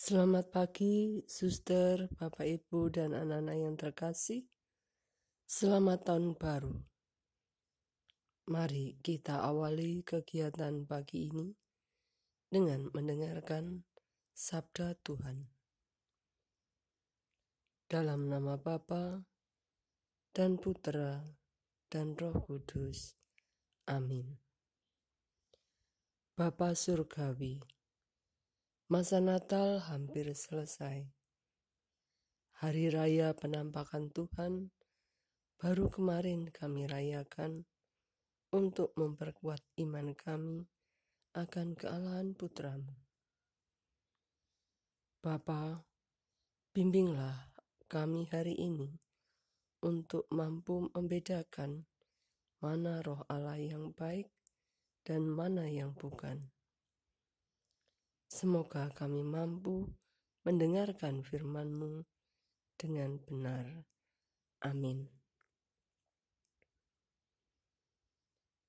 Selamat pagi, suster, bapak, ibu, dan anak-anak yang terkasih. Selamat tahun baru. Mari kita awali kegiatan pagi ini dengan mendengarkan sabda Tuhan. Dalam nama Bapa dan Putra dan Roh Kudus. Amin. Bapa Surgawi, Masa Natal hampir selesai. Hari raya penampakan Tuhan baru kemarin kami rayakan untuk memperkuat iman kami akan kealahan putramu. Bapa, bimbinglah kami hari ini untuk mampu membedakan mana roh Allah yang baik dan mana yang bukan Semoga kami mampu mendengarkan firman-Mu dengan benar. Amin.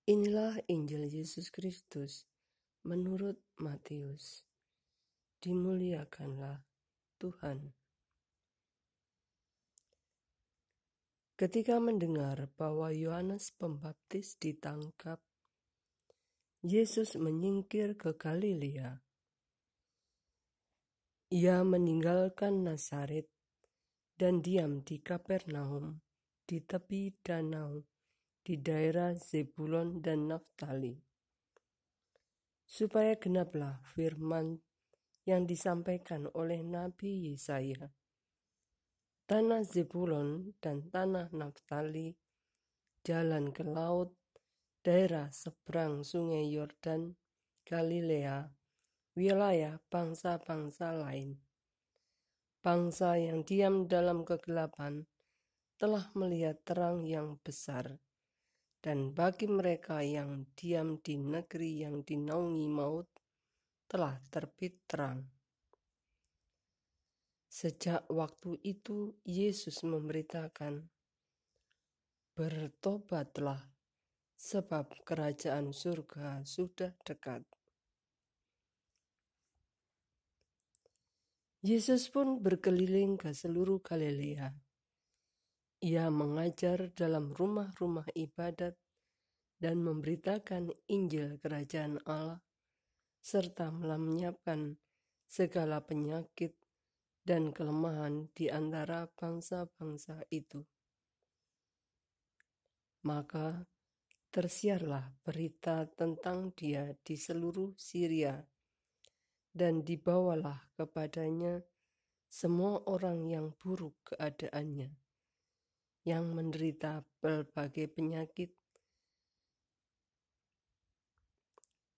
Inilah Injil Yesus Kristus menurut Matius. Dimuliakanlah Tuhan. Ketika mendengar bahwa Yohanes Pembaptis ditangkap, Yesus menyingkir ke Galilea ia meninggalkan Nazaret dan diam di Kapernaum di tepi danau di daerah Zebulon dan Naftali. Supaya genaplah firman yang disampaikan oleh Nabi Yesaya. Tanah Zebulon dan tanah Naftali, jalan ke laut, daerah seberang sungai Yordan, Galilea, wilayah bangsa-bangsa lain. Bangsa yang diam dalam kegelapan telah melihat terang yang besar, dan bagi mereka yang diam di negeri yang dinaungi maut telah terbit terang. Sejak waktu itu, Yesus memberitakan, "Bertobatlah, sebab kerajaan surga sudah dekat." Yesus pun berkeliling ke seluruh Galilea. Ia mengajar dalam rumah-rumah ibadat dan memberitakan Injil Kerajaan Allah, serta menyiapkan segala penyakit dan kelemahan di antara bangsa-bangsa itu. Maka tersiarlah berita tentang dia di seluruh Syria dan dibawalah kepadanya semua orang yang buruk keadaannya, yang menderita berbagai penyakit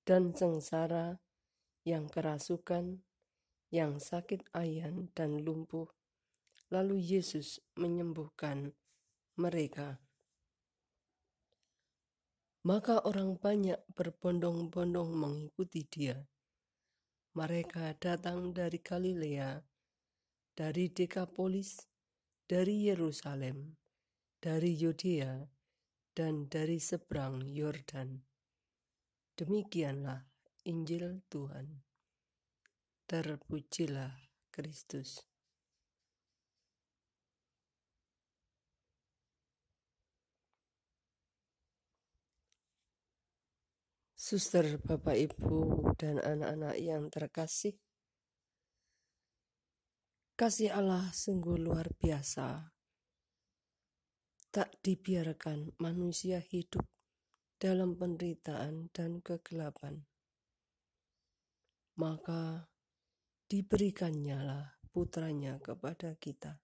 dan sengsara, yang kerasukan, yang sakit ayan dan lumpuh, lalu Yesus menyembuhkan mereka. Maka orang banyak berbondong-bondong mengikuti dia mereka datang dari Galilea, dari Dekapolis, dari Yerusalem, dari Yudea, dan dari seberang Yordan. Demikianlah Injil Tuhan. Terpujilah Kristus. Suster, Bapak, Ibu, dan anak-anak yang terkasih, kasih Allah sungguh luar biasa. Tak dibiarkan manusia hidup dalam penderitaan dan kegelapan. Maka diberikannya lah putranya kepada kita.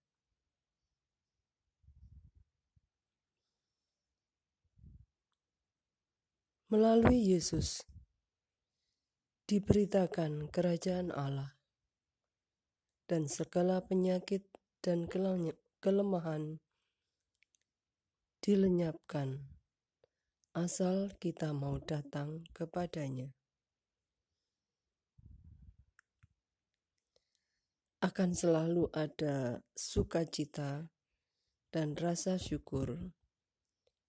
Melalui Yesus diberitakan kerajaan Allah dan segala penyakit dan kelemahan dilenyapkan asal kita mau datang kepadanya. Akan selalu ada sukacita dan rasa syukur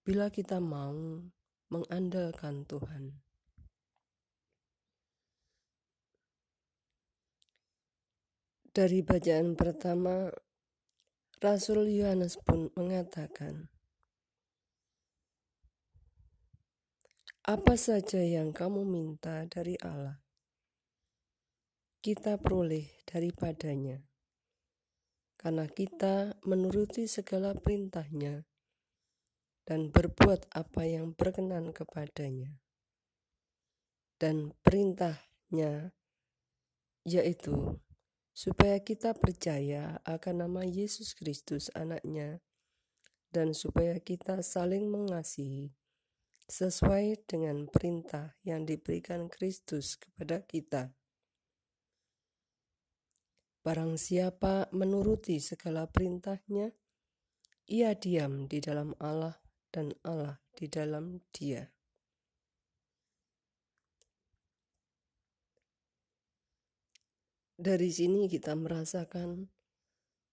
bila kita mau mengandalkan Tuhan. Dari bacaan pertama, Rasul Yohanes pun mengatakan, "Apa saja yang kamu minta dari Allah, kita peroleh daripadanya, karena kita menuruti segala perintahnya dan berbuat apa yang berkenan kepadanya." Dan perintahnya yaitu supaya kita percaya akan nama Yesus Kristus anaknya dan supaya kita saling mengasihi sesuai dengan perintah yang diberikan Kristus kepada kita. Barang siapa menuruti segala perintahnya, ia diam di dalam Allah dan Allah di dalam dia. Dari sini kita merasakan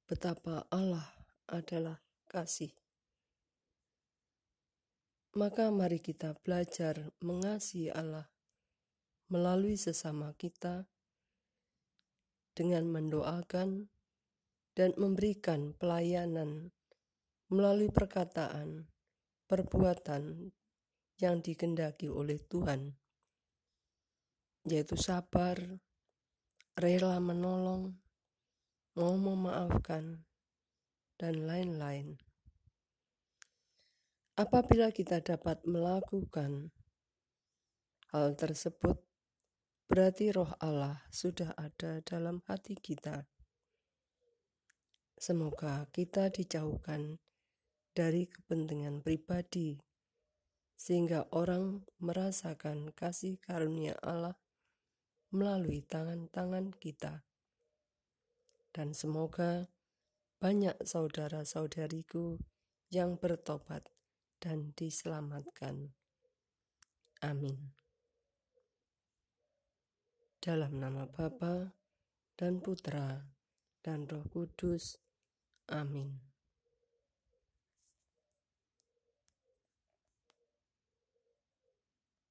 betapa Allah adalah kasih. Maka mari kita belajar mengasihi Allah melalui sesama kita dengan mendoakan dan memberikan pelayanan melalui perkataan, perbuatan yang dikendaki oleh Tuhan, yaitu sabar, rela menolong, mau memaafkan, dan lain-lain. Apabila kita dapat melakukan hal tersebut, berarti roh Allah sudah ada dalam hati kita. Semoga kita dijauhkan dari kepentingan pribadi, sehingga orang merasakan kasih karunia Allah melalui tangan-tangan kita. Dan semoga banyak saudara-saudariku yang bertobat dan diselamatkan. Amin. Dalam nama Bapa dan Putra dan Roh Kudus. Amin.